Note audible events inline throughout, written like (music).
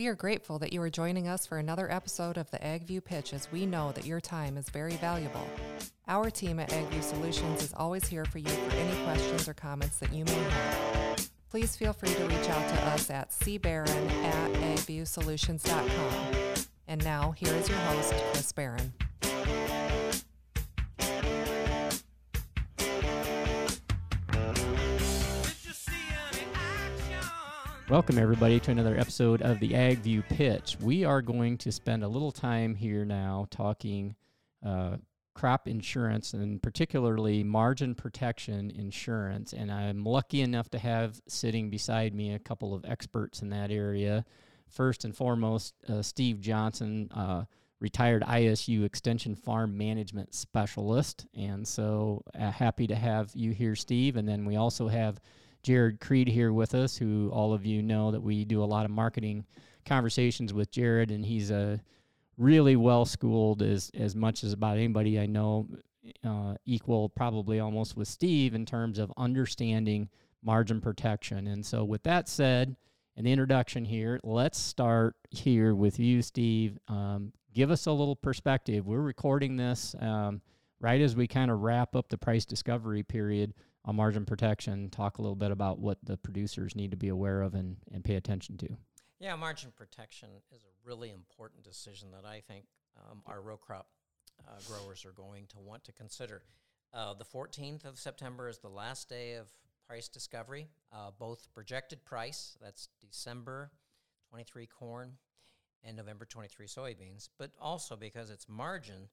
We are grateful that you are joining us for another episode of the AgView Pitch as we know that your time is very valuable. Our team at AgView Solutions is always here for you for any questions or comments that you may have. Please feel free to reach out to us at cbarron at agviewsolutions.com. And now, here is your host, Chris Barron. Welcome, everybody, to another episode of the Ag View Pitch. We are going to spend a little time here now talking uh, crop insurance and particularly margin protection insurance. And I'm lucky enough to have sitting beside me a couple of experts in that area. First and foremost, uh, Steve Johnson, uh, retired ISU Extension Farm Management Specialist. And so uh, happy to have you here, Steve. And then we also have Jarod Creed here with us, who all of you know that we do a lot of marketing conversations with Jarod, and he's a really well schooled as as much as about anybody I know, uh, equal probably almost with Steve in terms of understanding margin protection. And so, with that said, an introduction here. Let's start here with you, Steve. Um, give us a little perspective. We're recording this um, right as we kind of wrap up the price discovery period on margin protection, talk a little bit about what the producers need to be aware of and, and pay attention to. Yeah, margin protection is a really important decision that I think um, our row crop uh, growers are going to want to consider. Uh, the 14th of September is the last day of price discovery, uh, both projected price, that's December 23 corn and November 23 soybeans, but also because it's margin,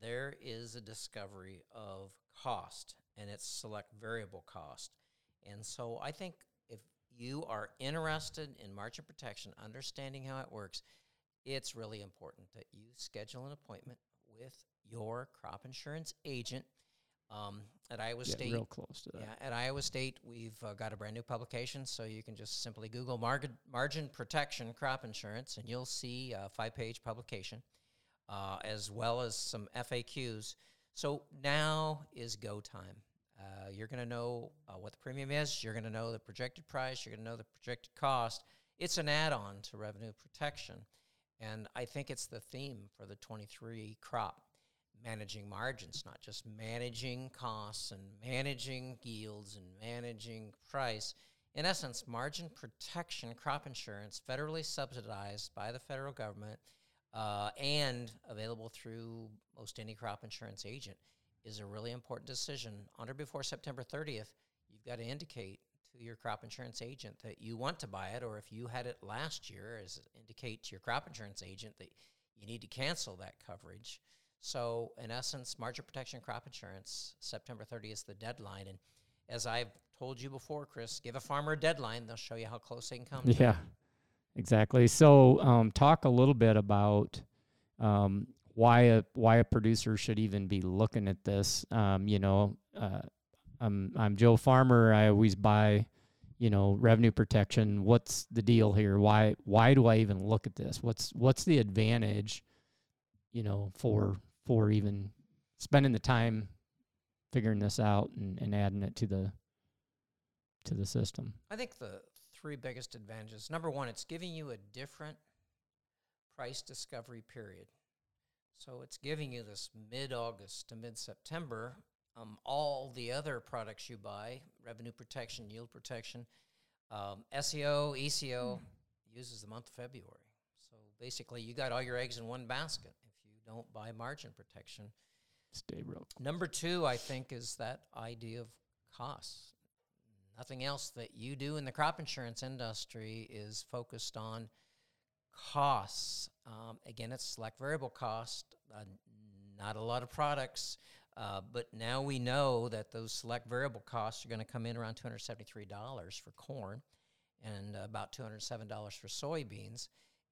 there is a discovery of cost and its select variable cost. And so I think if you are interested in margin protection, understanding how it works, it's really important that you schedule an appointment with your crop insurance agent. Um, at Iowa Get State, real close to that. yeah, at Iowa State, we've uh, got a brand new publication, so you can just simply Google margin, margin protection crop insurance, and you'll see a five-page publication, uh, as well as some FAQs. So now is go time. Uh, you're going to know uh, what the premium is. You're going to know the projected price. You're going to know the projected cost. It's an add-on to revenue protection, and I think it's the theme for the 23 crop managing margins, not just managing costs and managing yields and managing price. In essence, margin protection crop insurance, federally subsidized by the federal government uh, and available through most any crop insurance agent, is a really important decision. On or before September 30th, you've got to indicate to your crop insurance agent that you want to buy it, or if you had it last year, as indicate to your crop insurance agent that you need to cancel that coverage. So, in essence, margin protection crop insurance, September 30th is the deadline. And as I've told you before, Chris, give a farmer a deadline, they'll show you how close they can come. Yeah, exactly. So, um, talk a little bit about um, why a why a producer should even be looking at this. Um, you know, uh, I'm I'm Joe Farmer. I always buy, you know, revenue protection. What's the deal here? Why why do I even look at this? What's what's the advantage? You know, for for even spending the time figuring this out and, and adding it to the to the system. I think the three biggest advantages number one, it's giving you a different price discovery period. So it's giving you this mid August to mid September. Um, all the other products you buy, revenue protection, yield protection, um, SCO, ECO, uses the month of February. So basically, you got all your eggs in one basket if you don't buy margin protection. Stay broke. Number two, I think, is that idea of costs. Nothing else that you do in the crop insurance industry is focused on costs. Um, again, it's select variable cost, uh, not a lot of products, uh, but now we know that those select variable costs are going to come in around $273 for corn and about $207 for soybeans.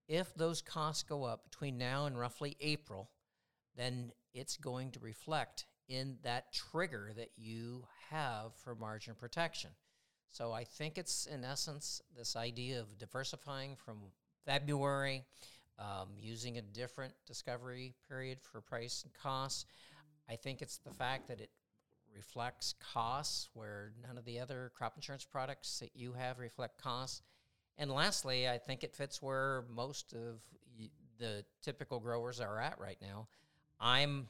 If those costs go up between now and roughly April, then it's going to reflect in that trigger that you have for margin protection. So I think it's in essence this idea of diversifying from February, um, using a different discovery period for price and costs. I think it's the fact that it reflects costs where none of the other crop insurance products that you have reflect costs. And lastly, I think it fits where most of the typical growers are at right now. I'm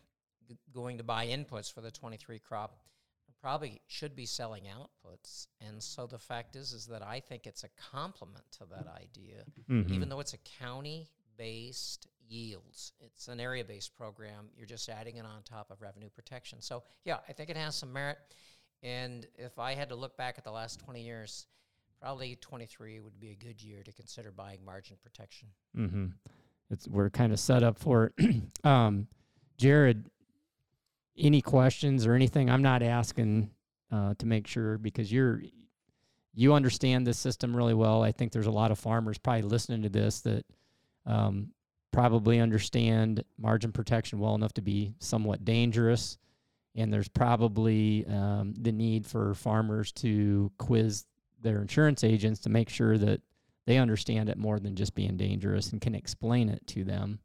g- going to buy inputs for the 23 crop. Probably should be selling outputs. And so the fact is is that I think it's a complement to that idea. Mhm. Even though it's a county based yields, it's an area based program. You're just adding it on top of revenue protection. So, yeah, I think it has some merit. And if I had to look back at the last 20 years, probably 23 would be a good year to consider buying margin protection. Mm-hmm. It's we're kind of set up for it. (clears throat) um, Jarod, any questions or anything? I'm not asking uh, to make sure because you're you understand this system really well. I think there's a lot of farmers probably listening to this that um, probably understand margin protection well enough to be somewhat dangerous. And there's probably um, the need for farmers to quiz their insurance agents to make sure that they understand it more than just being dangerous and can explain it to them.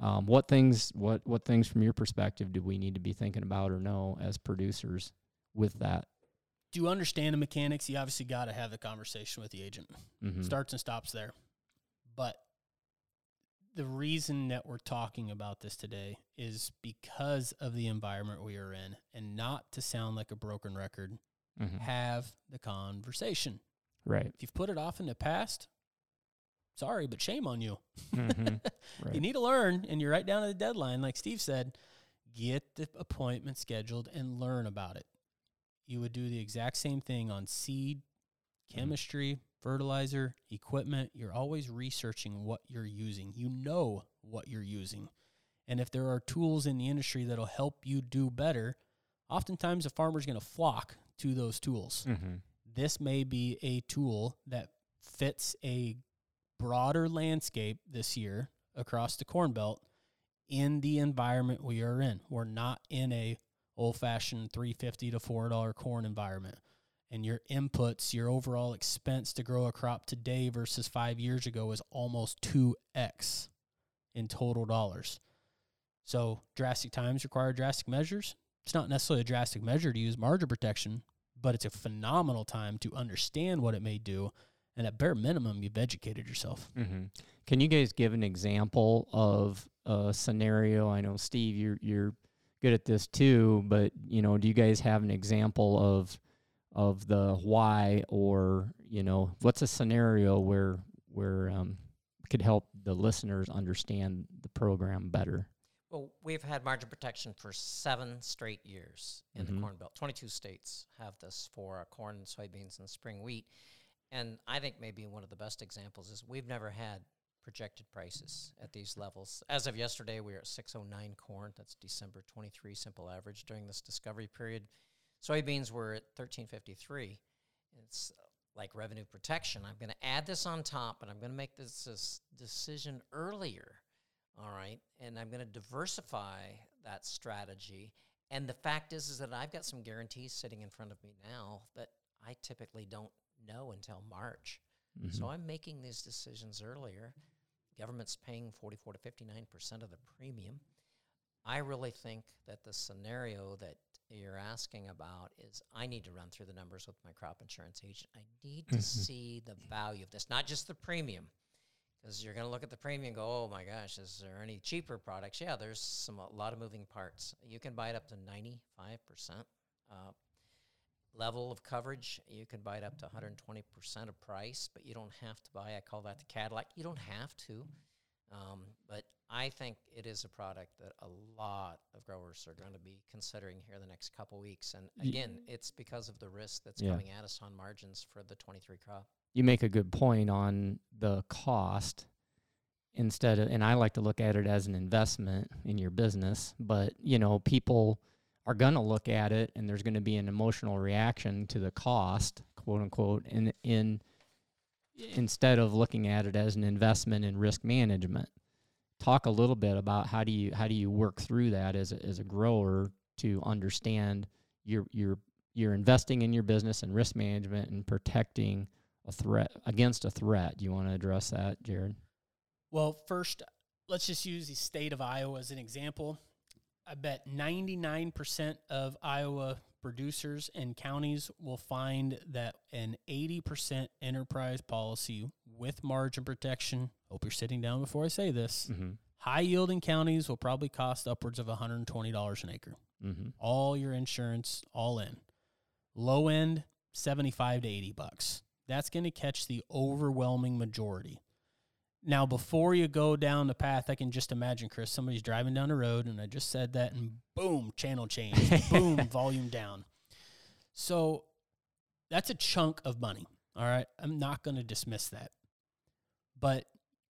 Um, what things, what what things from your perspective do we need to be thinking about or know as producers with that? Do you understand the mechanics? You obviously got to have the conversation with the agent. Mm-hmm. Starts and stops there. But the reason that we're talking about this today is because of the environment we are in, and not to sound like a broken record. Mm-hmm. Have the conversation. Right. If you've put it off in the past, sorry, but shame on you. Mm-hmm. (laughs) Right. You need to learn, and you're right down to the deadline. Like Steve said, get the appointment scheduled and learn about it. You would do the exact same thing on seed, chemistry, fertilizer, equipment. You're always researching what you're using. You know what you're using. And if there are tools in the industry that'll help you do better, oftentimes a farmer's going to flock to those tools mm-hmm. this may be a tool that fits a broader landscape this year across the corn belt in the environment we are in. We're not in a old fashioned 350 to $4 corn environment. And your inputs, your overall expense to grow a crop today versus 5 years ago is almost 2x in total dollars. So, drastic times require drastic measures. It's not necessarily a drastic measure to use margin protection, but it's a phenomenal time to understand what it may do. And at bare minimum, you've educated yourself. Mm-hmm. Can you guys give an example of a scenario? I know Steve, you're you're good at this too, but you know, do you guys have an example of of the why or you know, what's a scenario where where um, could help the listeners understand the program better? Well, we've had margin protection for seven straight years in Mhm. the Corn Belt. 22 states have this for uh, corn, soybeans, and spring wheat. And I think maybe one of the best examples is we've never had projected prices at these levels. As of yesterday, we are at 609 corn. That's December 23 simple average during this discovery period. Soybeans were at 1353. It's uh, like revenue protection. I'm going to add this on top, and I'm going to make this, this decision earlier. All right. And I'm going to diversify that strategy. And the fact is, is that I've got some guarantees sitting in front of me now that I typically don't know until March. So Mhm. I'm making these decisions earlier. Government's paying 44 to 59% of the premium. I really think that the scenario that you're asking about is I need to run through the numbers with my crop insurance agent. I need to Mhm. see the value of this, not just the premium. Because you're going to look at the premium and go, oh my gosh, is there any cheaper products? Yeah, there's some a lot of moving parts. You can buy it up to 95% uh, level of coverage. You can buy it up to 120% of price, but you don't have to buy. I call that the Cadillac. You don't have to. Um, but I think it is a product that a lot of growers are going to be considering here the next couple weeks. And again, it's because of the risk that's Yeah. coming at us on margins for the 23 crop. you make a good point on the cost instead of and I like to look at it as an investment in your business, but you know, people are going to look at it and there's going to be an emotional reaction to the cost, quote unquote, in in instead of looking at it as an investment in risk management. Talk a little bit about how do you how do you work through that as a, as a grower to understand your you're you're investing in your business and risk management and protecting a threat against a threat. Do you want to address that, Jarod? Well, first, let's just use the state of Iowa as an example. I bet 99% of Iowa producers and counties will find that an 80% enterprise policy with margin protection. Hope you're sitting down before I say this. Mm-hmm. High yielding counties will probably cost upwards of $120 an acre. Mm-hmm. All your insurance, all in. Low end, 75 to 80 bucks. That's going to catch the overwhelming majority. Now, before you go down the path, I can just imagine, Chris, somebody's driving down the road, and I just said that, and boom, channel change, (laughs) boom, volume down. So that's a chunk of money. All right. I'm not going to dismiss that. But,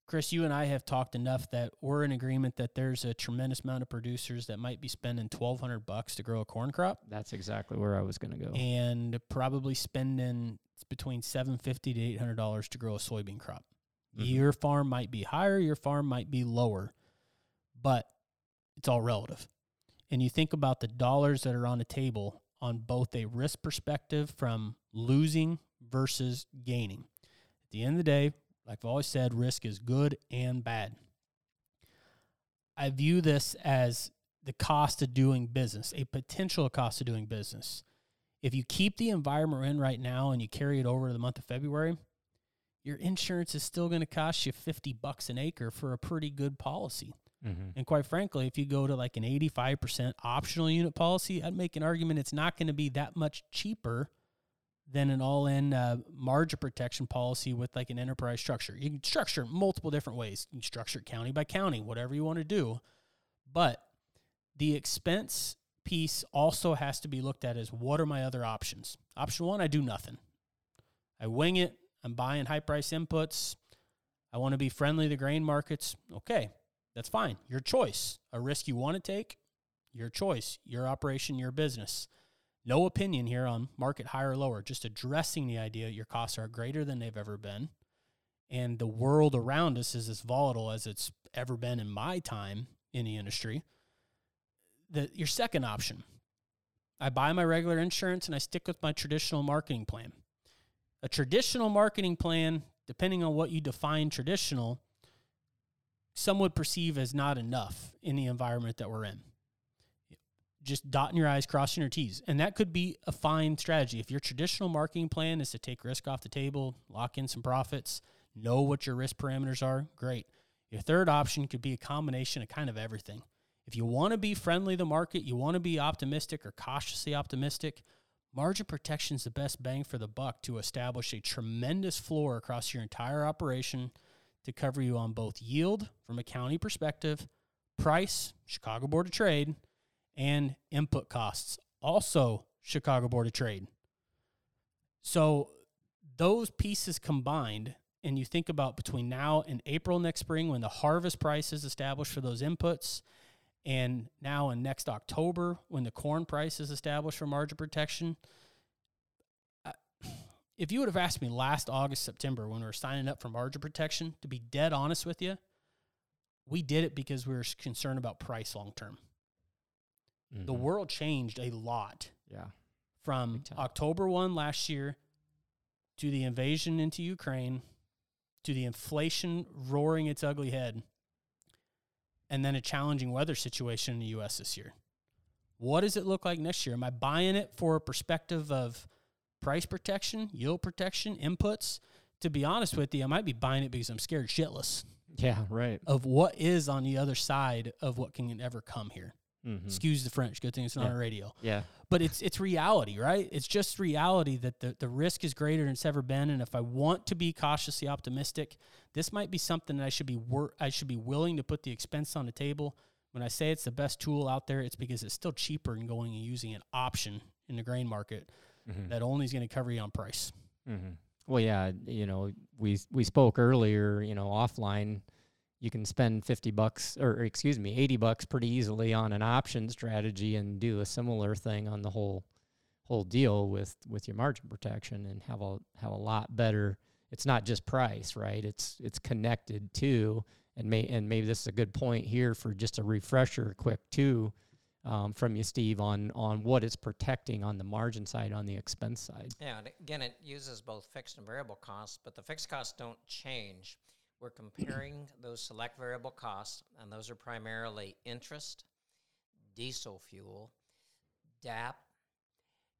Chris, you and I have talked enough that we're in agreement that there's a tremendous amount of producers that might be spending 1200 bucks to grow a corn crop That's exactly where I was going to go. and probably spending between 750 to $800 to grow a soybean crop. Mhm. Your farm might be higher, your farm might be lower, but it's all relative. And you think about the dollars that are on the table on both a risk perspective from losing versus gaining. At the end of the day, like I've always said, risk is good and bad. I view this as the cost of doing business, a potential cost of doing business. If you keep the environment in right now and you carry it over to the month of February, your insurance is still going to cost you 50 bucks an acre for a pretty good policy. Mm-hmm. And quite frankly, if you go to like an 85% optional unit policy, I'd make an argument it's not going to be that much cheaper than an all in uh, margin protection policy with like an enterprise structure. You can structure it multiple different ways. You can structure it county by county, whatever you want to do. But the expense piece also has to be looked at as what are my other options? Option one, I do nothing. I wing it. I'm buying high price inputs. I want to be friendly to grain markets. Okay, that's fine. Your choice. A risk you want to take, your choice, your operation, your business. No opinion here on market higher or lower, just addressing the idea your costs are greater than they've ever been. And the world around us is as volatile as it's ever been in my time in the industry. The, your second option, I buy my regular insurance and I stick with my traditional marketing plan. A traditional marketing plan, depending on what you define traditional, some would perceive as not enough in the environment that we're in. Just dotting your I's, crossing your T's. And that could be a fine strategy. If your traditional marketing plan is to take risk off the table, lock in some profits, know what your risk parameters are, great. Your third option could be a combination of kind of everything. If you want to be friendly to the market, you want to be optimistic or cautiously optimistic, margin protection is the best bang for the buck to establish a tremendous floor across your entire operation to cover you on both yield from a county perspective, price, Chicago Board of Trade, and input costs, also Chicago Board of Trade. So those pieces combined, and you think about between now and April next spring when the harvest price is established for those inputs, and now in next October when the corn price is established for margin protection. I- (sighs) If you would have asked me last August, September when we were signing up for margin protection, to be dead honest with you, we did it because we were concerned about price long term. The Mhm. world changed a lot Yeah. from October 1 last year to the invasion into Ukraine to the inflation roaring its ugly head and then a challenging weather situation in the US this year. What does it look like next year? Am I buying it for a perspective of price protection, yield protection, inputs? To be honest with you, I might be buying it because I'm scared shitless Yeah. Right. of what is on the other side of what can ever come here. Mm-hmm. Excuse the French. Good thing it's not Yeah. on radio Yeah. but it's it's reality, right? It's just reality that the, the risk is greater than it's ever been. And if I want to be cautiously optimistic, this might be something that I should be wor- I should be willing to put the expense on the table. When I say it's the best tool out there, it's because it's still cheaper than going and using an option in the grain market Mm-hmm. that only is going to cover you on price. Mm-hmm. Well, yeah, you know, we we spoke earlier. You know, offline, you can spend fifty bucks, or, excuse me, eighty bucks pretty easily on an option strategy, and do a similar thing on the whole whole deal with with your margin protection, and have a have a lot better. It's not just price, right? It's it's connected to, and may and maybe this is a good point here for just a refresher, quick too. Um, from you, Steve, on on what it's protecting on the margin side, on the expense side. Yeah, and again, it uses both fixed and variable costs, but the fixed costs don't change. We're comparing those select variable costs, and those are primarily interest, diesel fuel, DAP,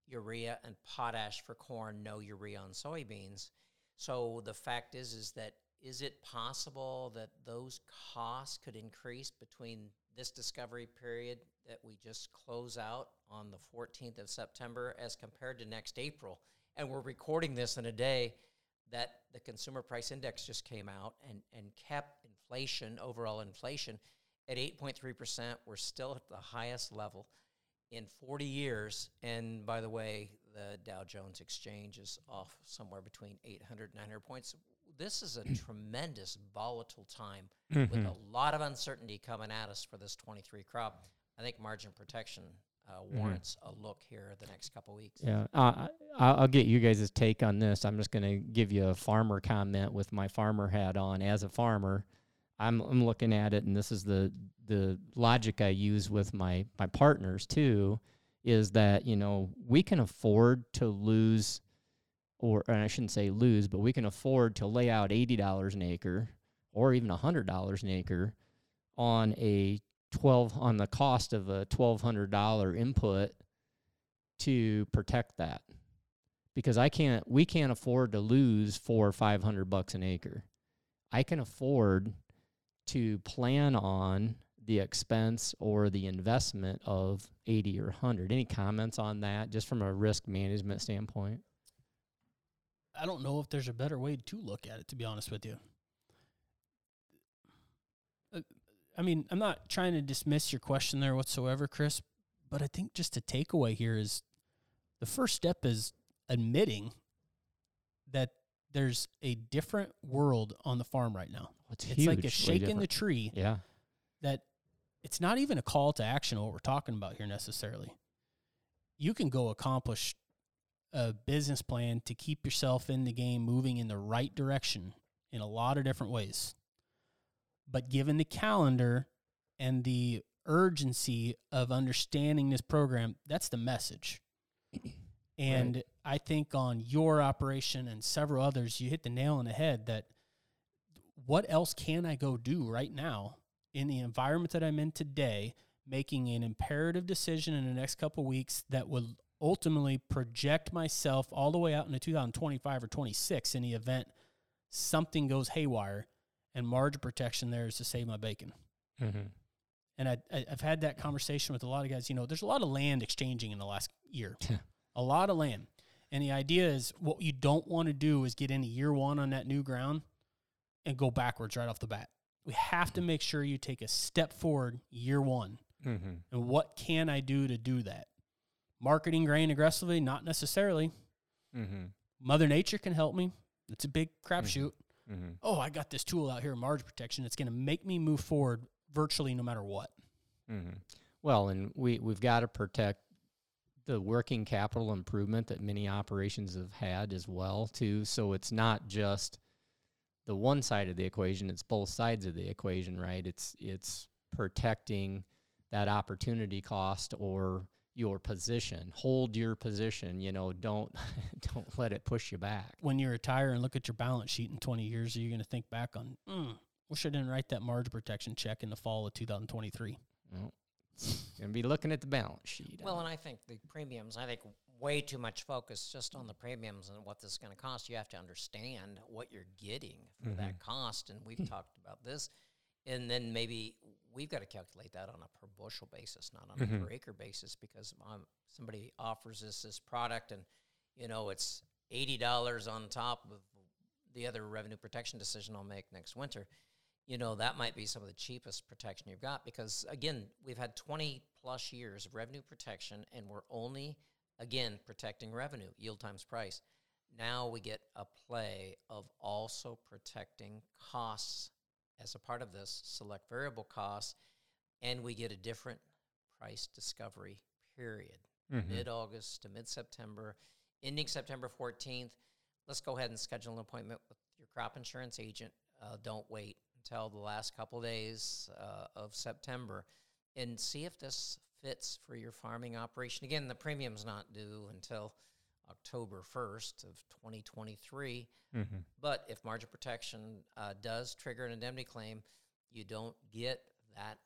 urea, and potash for corn, no urea on soybeans. So the fact is, is that is it possible that those costs could increase between this discovery period that we just close out on the 14th of September as compared to next April? And we're recording this in a day that the consumer price index just came out and, and kept inflation, overall inflation, at 8.3%. We're still at the highest level in 40 years. And by the way, the Dow Jones Exchange is off somewhere between 800 and 900 points. This is a tremendous volatile time with Mhm. a lot of uncertainty coming at us for this 23 crop. I think margin protection uh, warrants a look here the next couple weeks. Yeah, uh, I- I'll get you guys' take on this. I'm just going to give you a farmer comment with my farmer hat on. As a farmer, I'm I'm looking at it, and this is the the logic I use with my my partners too, is that you know we can afford to lose, or and I shouldn't say lose, but we can afford to lay out eighty dollars an acre, or even hundred dollars an acre, on a twelve on the cost of a twelve hundred dollar input to protect that because I can't we can't afford to lose four or five hundred bucks an acre. I can afford to plan on the expense or the investment of eighty or hundred. Any comments on that, just from a risk management standpoint? I don't know if there's a better way to look at it, to be honest with you. Uh, I mean, I'm not trying to dismiss your question there whatsoever, Chris, but I think just a takeaway here is the first step is admitting that there's a different world on the farm right now. It's, It's like a shake in the tree yeah. that it's not even a call to action what we're talking about here necessarily. You can go accomplish a business plan to keep yourself in the game moving in the right direction in a lot of different ways. But given the calendar and the urgency of understanding this program, that's the message. (clears throat) And I think on your operation and several others, you hit the nail on the head that what else can I go do right now in the environment that I'm in today, making an imperative decision in the next couple weeks that will ultimately project myself all the way out into 2025 or 26 in the event something goes haywire and margin protection there is to save my bacon. Mm-hmm. And I, I, I've had that conversation with a lot of guys. You know, there's a lot of land exchanging in the last year, a lot of land. And the idea is what you don't want to do is get into year one on that new ground and go backwards right off the bat. We have to make sure you take a step forward year one. Mm-hmm. And what can I do to do that? Marketing grain aggressively? Not necessarily. Mm-hmm. Mother Nature can help me. It's a big crapshoot. Mm-hmm. Oh, I got this tool out here, margin protection. It's going to make me move forward virtually no matter what. Mm-hmm. Well, and we we've got to protect the working capital improvement that many operations have had as well too. So it's not just the one side of the equation; it's both sides of the equation, right? It's it's protecting that opportunity cost or your position. Hold your position. You know, don't (laughs) don't let it push you back. When you retire and look at your balance sheet in 20 years, are you going to think back on, mm, wish I didn't write that margin protection check in the fall of 2023? Well, gonna be looking at the balance sheet. Well, and I think the premiums, I think way too much focus just on the premiums and what this is going to cost. You have to understand what you're getting for that cost. And we've talked about this. And then maybe we've got to calculate that on a per bushel basis, not on a per acre basis, because um, somebody offers us this product and, you know, it's $80 on top of the other revenue protection decision I'll make next winter you know, that might be some of the cheapest protection you've got because, again, we've had 20 plus years of revenue protection and we're only, again, protecting revenue, yield times price. Now we get a play of also protecting costs as a part of this, select variable costs, and we get a different price discovery period Mhm. mid August to mid September, ending September 14th. Let's go ahead and schedule an appointment with your crop insurance agent. Uh, don't wait until the last couple days uh, of September and see if this fits for your farming operation. Again, the premium's not due until October 1st of 2023. Mm-hmm. But if margin protection uh, does trigger an indemnity claim, you don't get that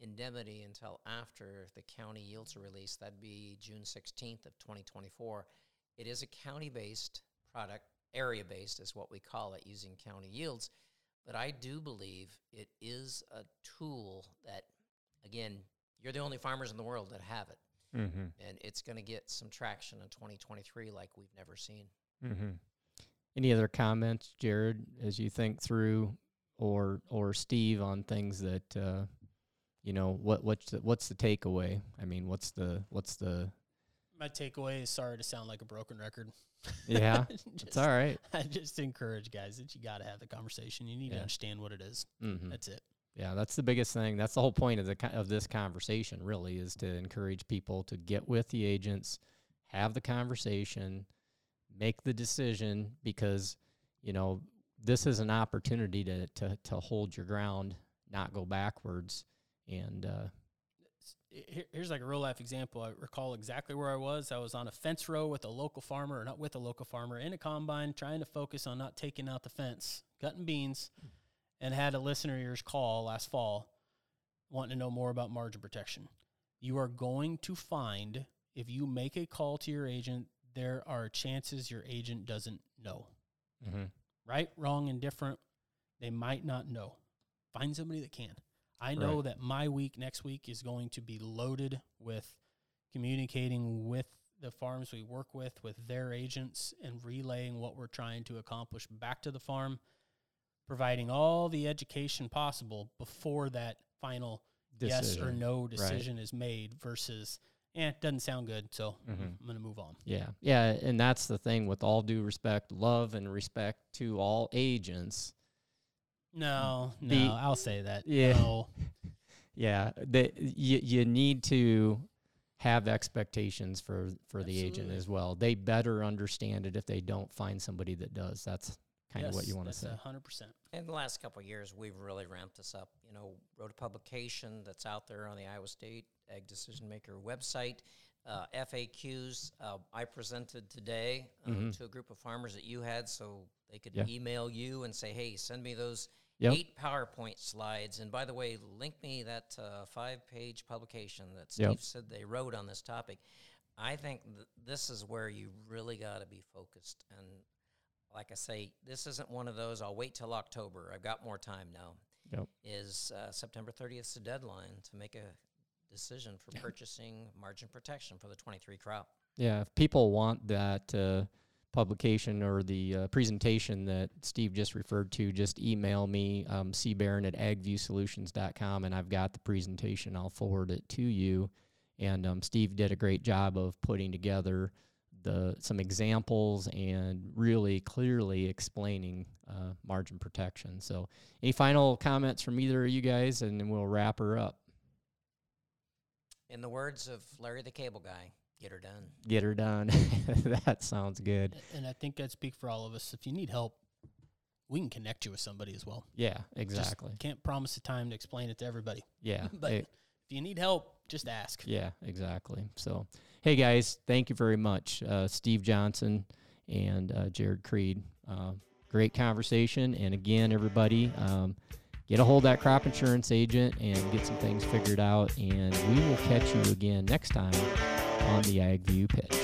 indemnity until after the county yields are released. That'd be June 16th of 2024. It is a county-based product, area based, is what we call it, using county yields. But I do believe it is a tool that, again, you're the only farmers in the world that have it. Mm-hmm. And it's going to get some traction in 2023 like we've never seen. Mm-hmm. Any other comments, Jarod, as you think through, or or Steve on things that uh, you know what what's the, what's the takeaway? I mean, what's the what's the My takeaway is sorry to sound like a broken record. yeah? (laughs) Just- it's all right. I just encourage guys that you got to have the conversation. You need to understand what it is. Mm-hmm. That's it. Yeah, that's the biggest thing. That's the whole point of the of this conversation. Really, is to encourage people to get with the agents, have the conversation, make the decision because you know this is an opportunity to to to hold your ground, not go backwards, and uh, Here's like a real life example. I recall exactly where I was. I was on a fence row with a local farmer, or not with a local farmer, in a combine, trying to focus on not taking out the fence, cutting beans, and had a listener of yours call last fall wanting to know more about margin protection. You are going to find if you make a call to your agent, there are chances your agent doesn't know. Mm-hmm. right, wrong, indifferent, they might not know. Find somebody that can. I know Right. that my week next week is going to be loaded with communicating with the farms we work with, with their agents, and relaying what we're trying to accomplish back to the farm, providing all the education possible before that final yes or no decision is made versus, eh, it doesn't sound good, so Mhm. I'm going to move on. Yeah, yeah, and that's the thing. With all due respect, love and respect to all agents. No, no, The- I'll say that. Yeah. No. (laughs) Yeah, that you you need to have expectations for for the agent as well. They better understand it if they don't find somebody that does. That's kind of what you want to say. hundred percent. In the last couple of years, we've really ramped this up. You know, wrote a publication that's out there on the Iowa State Ag Decision Maker website. Uh, FAQs uh, I presented today uh, Mhm. to a group of farmers that you had, so they could Yeah. email you and say, "Hey, send me those Yep. eight PowerPoint slides." And by the way, link me that uh, five-page publication that Steve Yep. said they wrote on this topic. I think th- this is where you really got to be focused and like I say, this isn't one of those. I'll wait till October. I've got more time now. Yep. Is uh, September 30th is the deadline to make a decision for purchasing margin protection for the 23 crop? Yeah, if people want that uh, publication or the uh, presentation that Steve just referred to, just email me, um, cbarron at agviewsolutions.com, and I've got the presentation. I'll forward it to you. And um, Steve did a great job of putting together the some examples and really clearly explaining uh, margin protection. So, any final comments from either of you guys, and then we'll wrap her up. In the words of Larry the Cable Guy, get her done. Get her done. (laughs) that sounds good. And I think I'd speak for all of us. If you need help, we can connect you with somebody as well. Yeah, Just exactly. can't promise the time to explain it to everybody. Yeah. (laughs) but it- if you need help, just ask. Yeah, exactly. So, hey guys, thank you very much, uh, Steve Johnson and uh, Jarod Creed. Uh, great conversation, and again, everybody, um, get a hold of that crop insurance agent and get some things figured out. And we will catch you again next time on the Ag View Pitch.